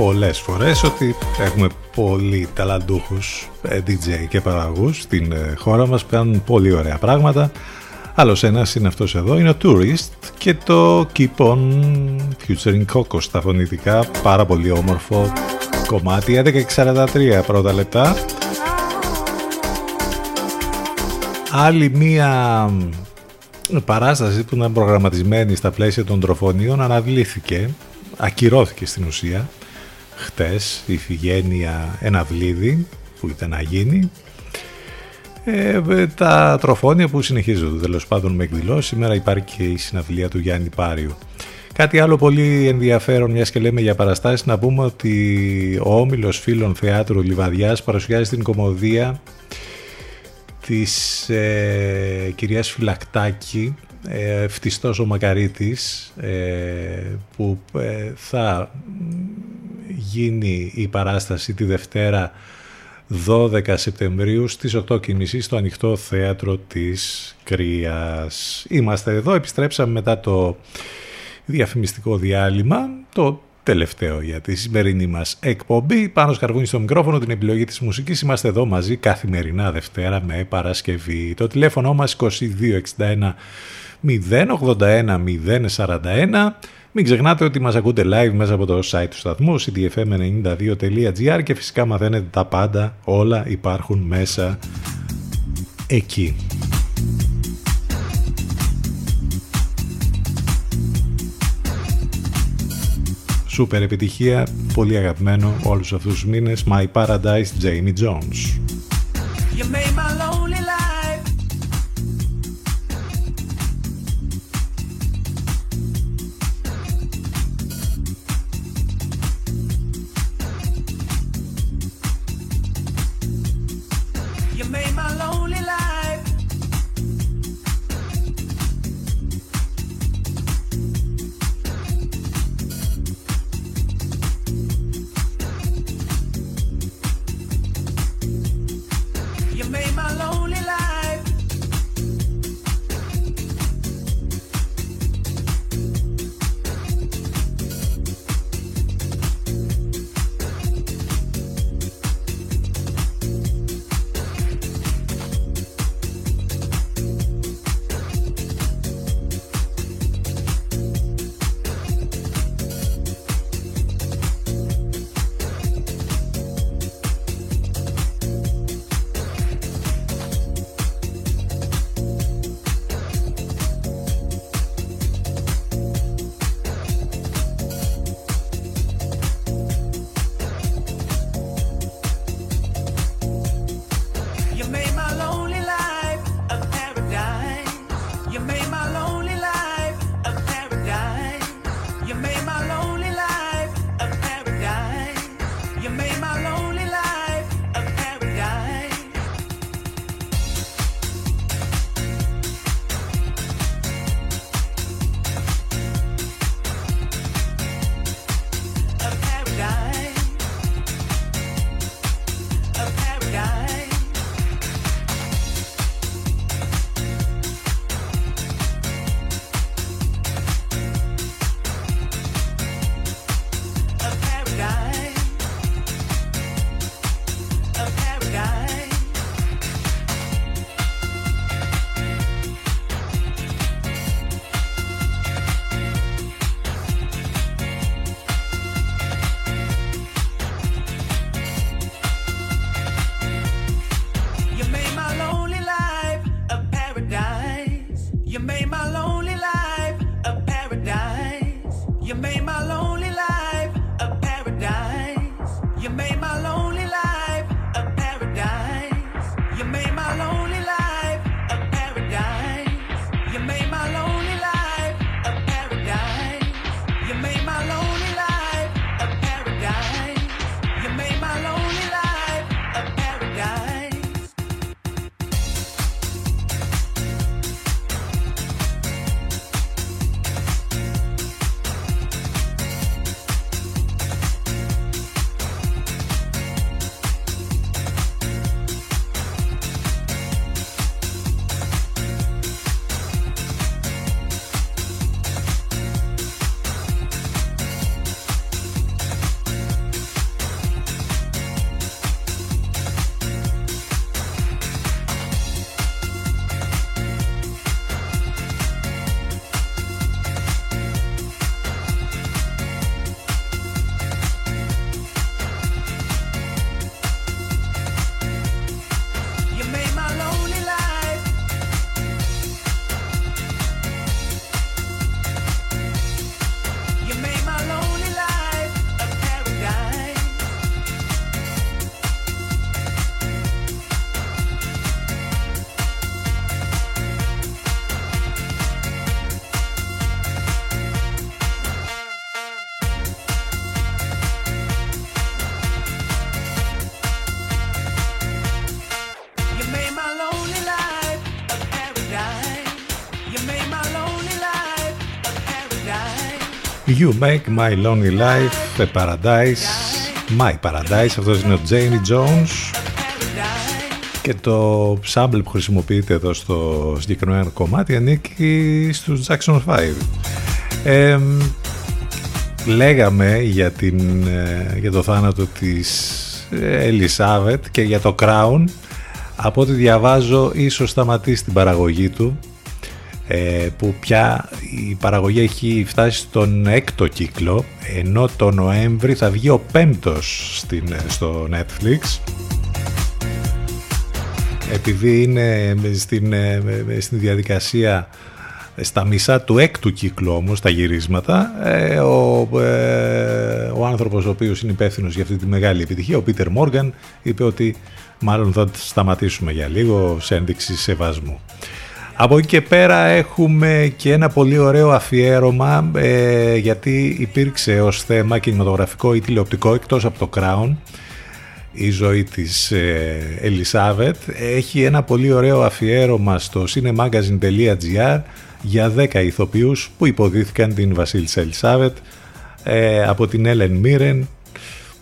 Πολλές φορές ότι έχουμε πολύ ταλαντούχους ε, DJ και παραγωγούς στην ε, χώρα μας που κάνουν πολύ ωραία πράγματα. Άλλος ένας είναι αυτός εδώ, είναι ο Tourist και το Keep On Futuring Coco στα φωνητικά, πάρα πολύ όμορφο κομμάτι, 11.43 πρώτα λεπτά. Άλλη μία παράσταση που ήταν προγραμματισμένη στα πλαίσια των τροφονίων αναβλήθηκε, ακυρώθηκε στην ουσία χτες η Φιγένεια Εναυλίδη που ήταν να γίνει ε, τα τροφόνια που συνεχίζονται τέλος πάντων με εκδηλώσεις. Σήμερα υπάρχει και η συναυλία του Γιάννη Πάριου. Κάτι άλλο πολύ ενδιαφέρον, μιας και λέμε για παραστάσεις, να πούμε ότι ο Όμιλος Φίλων Θεάτρου Λιβαδιάς παρουσιάζει την κομμωδία της ε, κυρίας Φυλακτάκη ε, φτιστός ο Μακαρίτης ε, που ε, θα γίνει η παράσταση τη Δευτέρα 12 Σεπτεμβρίου στις 8.30 στο ανοιχτό θέατρο της Κρίας. Είμαστε εδώ, επιστρέψαμε μετά το διαφημιστικό διάλειμμα, το τελευταίο για τη σημερινή μας εκπομπή. Πάνω σκαρβούνι στο μικρόφωνο, την επιλογή της μουσικής. Είμαστε εδώ μαζί καθημερινά Δευτέρα με Παρασκευή. Το τηλέφωνο μας 2261 081 041 μην ξεχνάτε ότι μας ακούτε live μέσα από το site του σταθμού cdfm92.gr και φυσικά μαθαίνετε τα πάντα, όλα υπάρχουν μέσα εκεί. Σούπερ επιτυχία, πολύ αγαπημένο όλους αυτούς τους μήνες My Paradise Jamie Jones. You made my You make my lonely life a paradise My paradise. Αυτός είναι ο Jamie Jones. Και το sample που χρησιμοποιείται εδώ στο συγκεκριμένο κομμάτι ανήκει στους Jackson 5 ε, λέγαμε για, την, ε, για το θάνατο της Ελισάβετ και για το Crown. Από ό,τι διαβάζω ίσως σταματήσει την παραγωγή του. ε, που πια η παραγωγή έχει φτάσει στον έκτο κύκλο ενώ το Νοέμβρη θα βγει ο πέμπτος στην, στο Netflix. Επειδή είναι στην, ε, στην διαδικασία στα μισά του έκτου κύκλου όμως τα γυρίσματα ε, ο, ο άνθρωπος ο οποίος είναι υπεύθυνος για αυτή τη μεγάλη επιτυχία ο Πίτερ Μόργαν είπε ότι μάλλον θα σταματήσουμε για λίγο σε ένδειξη σεβασμού από εκεί και πέρα έχουμε και ένα πολύ ωραίο αφιέρωμα ε, γιατί υπήρξε ως θέμα κινηματογραφικό ή τηλεοπτικό εκτός από το Crown η ζωή της ε, Ελισάβετ έχει ένα πολύ ωραίο αφιέρωμα στο cinemagazine.gr για 10 ηθοποιούς που υποδίθηκαν την Βασίλισσα Ελισάβετ ε, από την Έλεν Μίρεν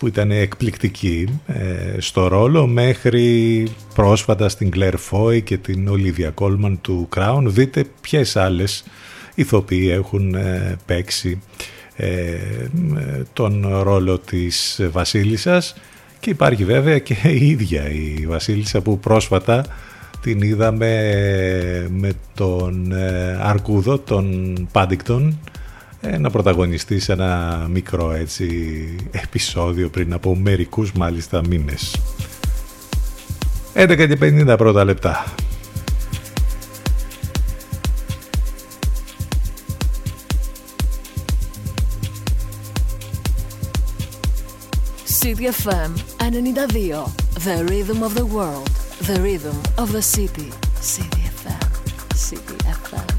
που ήταν εκπληκτική ε, στο ρόλο μέχρι πρόσφατα στην Claire Foy και την Olivia Colman του Crown. Δείτε ποιες άλλες ηθοποιοί έχουν ε, παίξει ε, τον ρόλο της Βασίλισσας και υπάρχει βέβαια και η ίδια η Βασίλισσα που πρόσφατα την είδαμε με τον Αρκούδο, τον Πάντικτον ε, να πρωταγωνιστεί σε ένα μικρό έτσι επεισόδιο πριν από μερικούς μάλιστα μήνες. 11 και 50 πρώτα λεπτά. CDFM 92. The rhythm of the world. The rhythm of the city. CDFM. CDFM 92.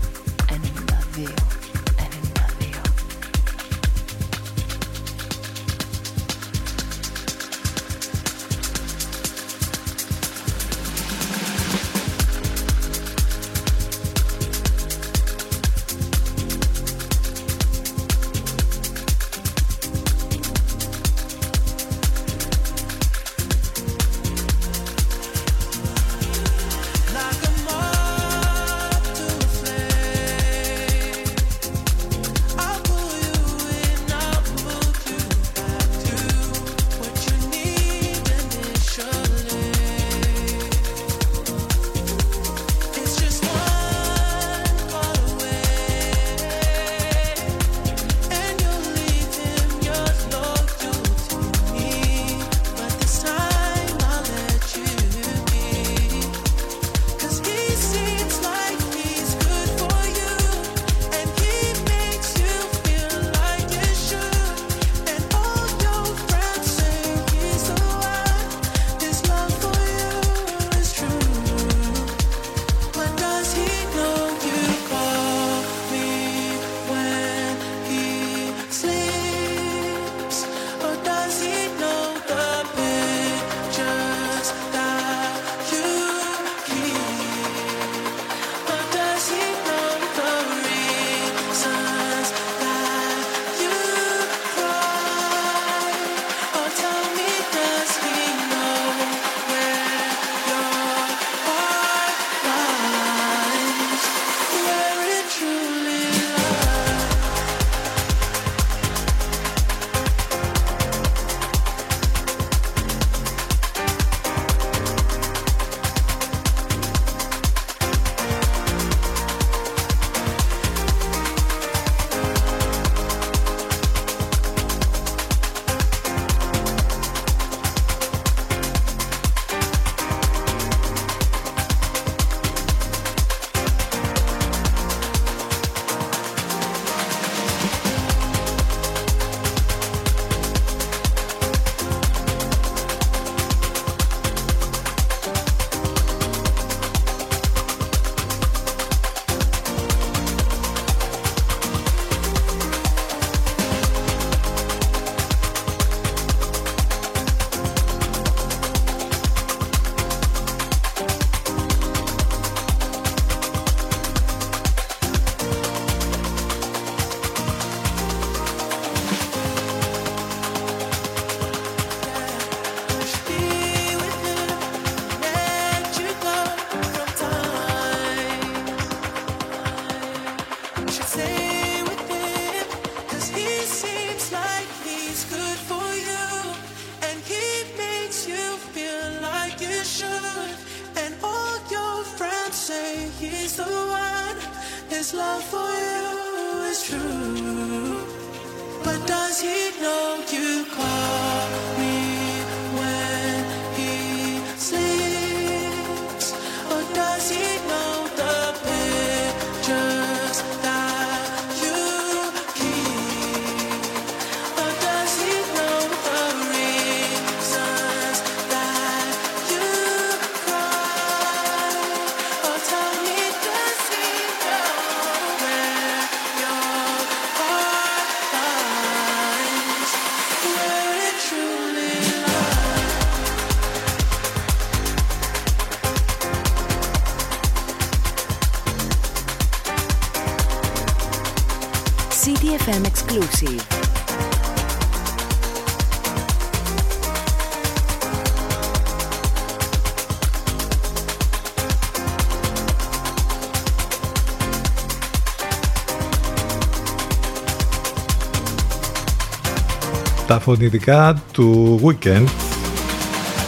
Φωνητικά του Weekend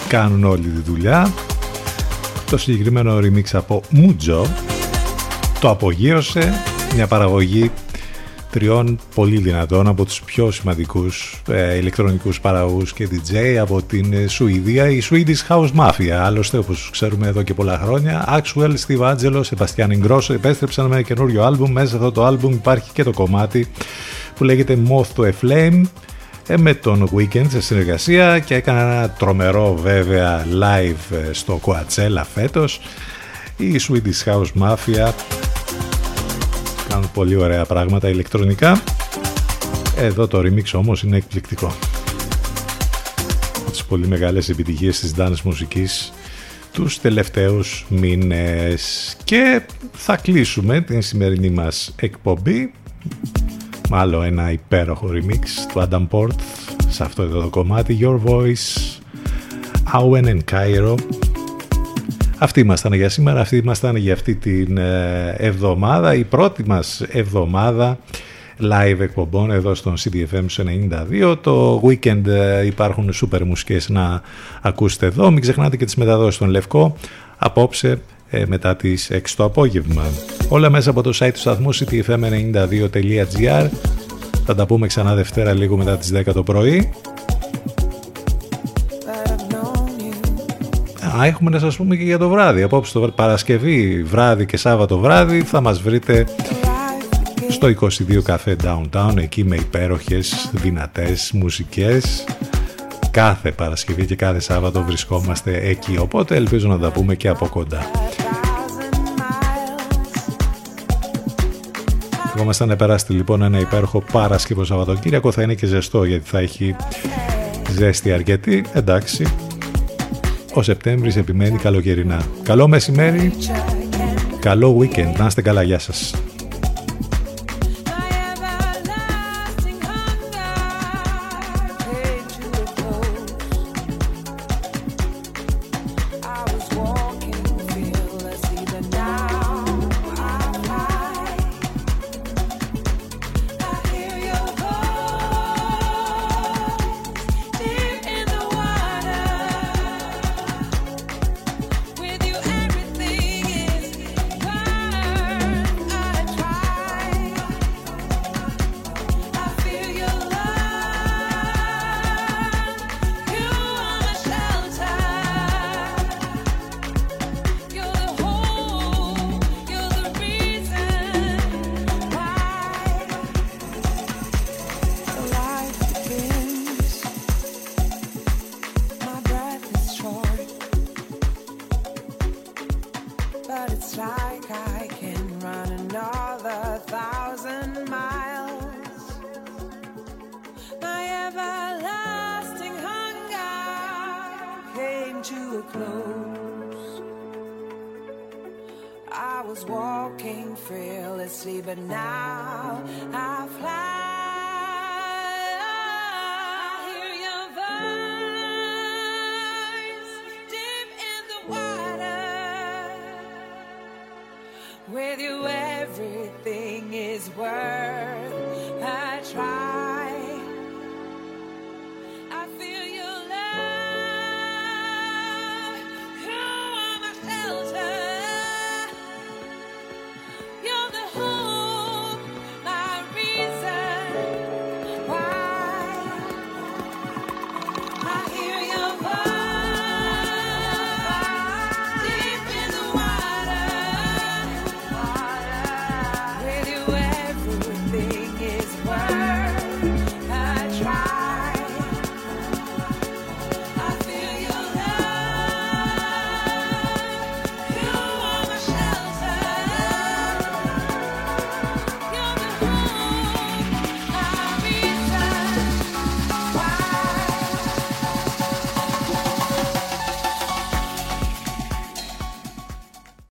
κάνουν όλη τη δουλειά. Το συγκεκριμένο remix από Mujo το απογείωσε μια παραγωγή τριών πολύ δυνατών από τους πιο σημαντικούς ε, ηλεκτρονικούς παραγωγούς και DJ από την ε, Σουηδία, η Swedish House Mafia. Άλλωστε, όπως ξέρουμε εδώ και πολλά χρόνια, Axwell, Steve Angelo, Sebastian Ingrosso επέστρεψαν με καινούριο άλμπουμ. Μέσα σε αυτό το άλμπουμ υπάρχει και το κομμάτι που λέγεται Moth to a Flame ε, με τον Weekend σε συνεργασία και έκανε ένα τρομερό βέβαια live ε, στο Coachella φέτος. Η Swedish House Mafia κάνουν πολύ ωραία πράγματα ηλεκτρονικά. Εδώ το remix όμως είναι εκπληκτικό. Τις πολύ μεγάλες επιτυχίες της dance μουσικής τους τελευταίους μήνες. Και θα κλείσουμε την σημερινή μας εκπομπή με άλλο ένα υπέροχο remix του Adam Port σε αυτό εδώ το κομμάτι Your Voice Owen and Cairo αυτοί ήμασταν για σήμερα, αυτοί ήμασταν για αυτή την ε, εβδομάδα, η πρώτη μας εβδομάδα live εκπομπών εδώ στον CDFM 92. Το weekend ε, υπάρχουν σούπερ μουσικές να ακούσετε εδώ. Μην ξεχνάτε και τις μεταδόσεις στον Λευκό απόψε ε, μετά τις 6 το απόγευμα. Όλα μέσα από το site του σταθμού ctfm92.gr Θα τα πούμε ξανά Δευτέρα λίγο μετά τις 10 το πρωί. Α, έχουμε να σας πούμε και για το βράδυ. Απόψε το βράδυ, Παρασκευή βράδυ και Σάββατο βράδυ θα μας βρείτε στο 22 καφέ Downtown εκεί με υπέροχες δυνατές μουσικές κάθε Παρασκευή και κάθε Σάββατο βρισκόμαστε εκεί οπότε ελπίζω να τα πούμε και από κοντά Ευχόμαστε να περάσετε λοιπόν ένα υπέροχο Παρασκευό Σαββατοκύριακο. Θα είναι και ζεστό γιατί θα έχει ζέστη αρκετή. Εντάξει. Ο Σεπτέμβρης επιμένει καλοκαιρινά. Καλό μεσημέρι. Καλό weekend. Να είστε καλά. Γεια σας